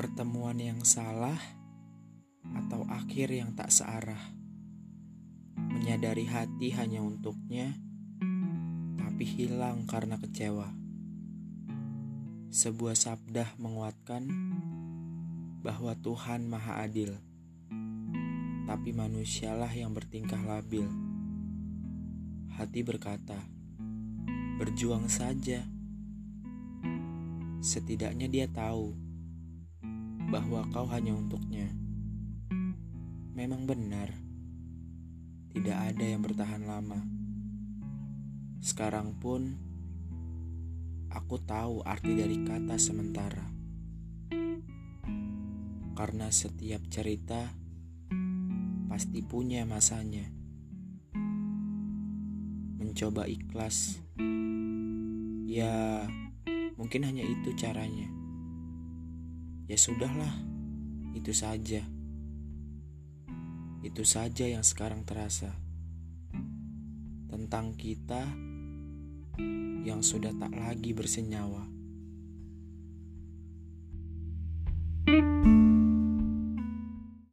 Pertemuan yang salah atau akhir yang tak searah. Menyadari hati hanya untuknya, tapi hilang karena kecewa. Sebuah sabda menguatkan bahwa Tuhan Maha Adil, tapi manusialah yang bertingkah labil. Hati berkata, "Berjuang saja." Setidaknya dia tahu bahwa kau hanya untuknya. Memang benar, tidak ada yang bertahan lama. Sekarang pun, aku tahu arti dari kata sementara. Karena setiap cerita pasti punya masanya. Mencoba ikhlas, ya Mungkin hanya itu caranya. Ya sudahlah, itu saja. Itu saja yang sekarang terasa tentang kita yang sudah tak lagi bersenyawa.